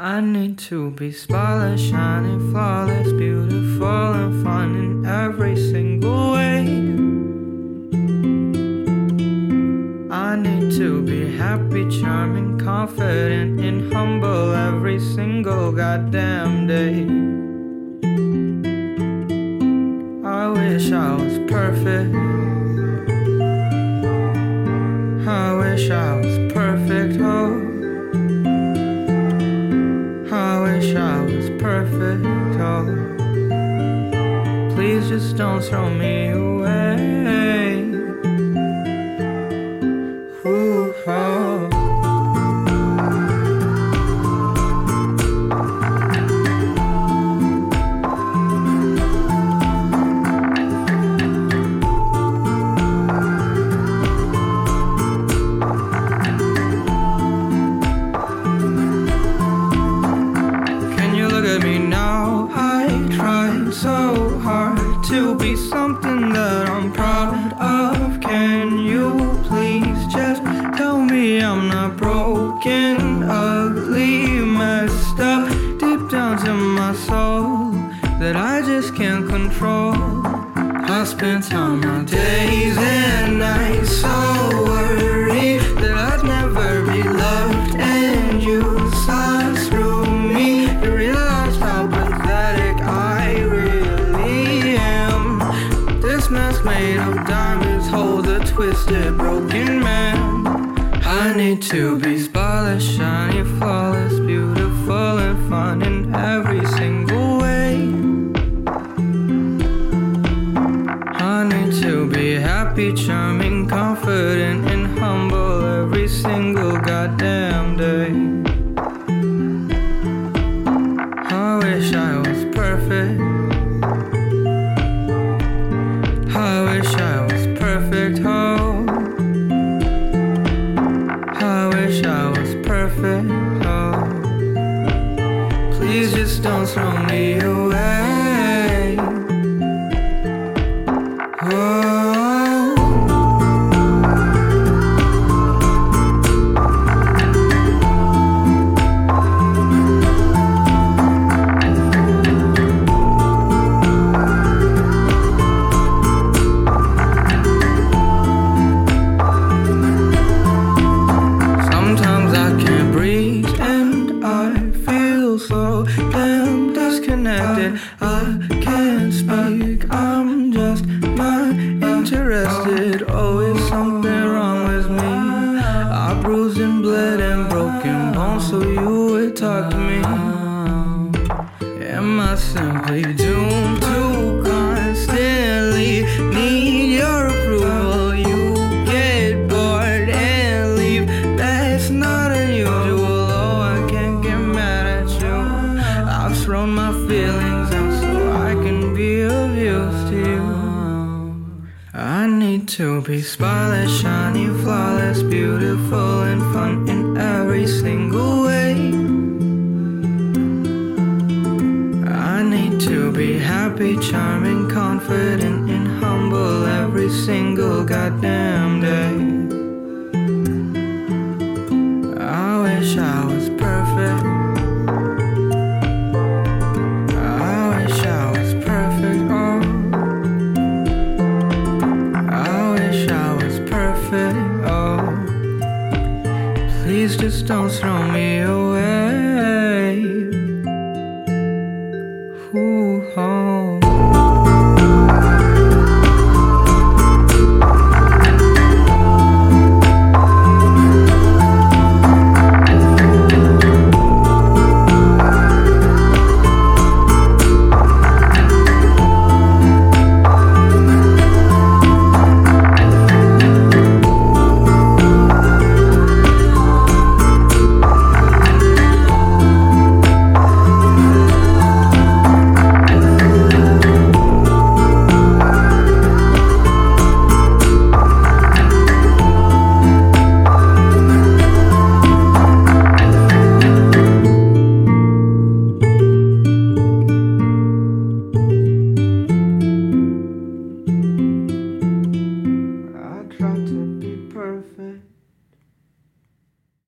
I need to be spotless, shining, flawless, beautiful, and fun in every single way. I need to be happy, charming, confident, and humble every single goddamn day. I wish I was perfect. Don't throw me away. Ooh, oh. Can you look at me now? I tried so hard to be something that I'm proud of. Can you please just tell me I'm not broken, ugly, messed up deep down to my soul that I just can't control? I spend time my days Made of diamonds holds a twisted, broken man. I need to be spotless, shiny, flawless, beautiful, and fun in every single way. I need to be happy, charming, confident, and please just damn disconnected. I can't speak, I'm just not interested. Always something wrong with me? I bruised and bled and broken bones, so you would talk to me. Am I simply doomed thrown my feelings out so I can be of use to you. I need to be spotless, shiny, flawless, beautiful, and fun in every single way. I need to be happy, charming, confident, and humble every single goddamn day. Just don't throw me away. Ooh, oh.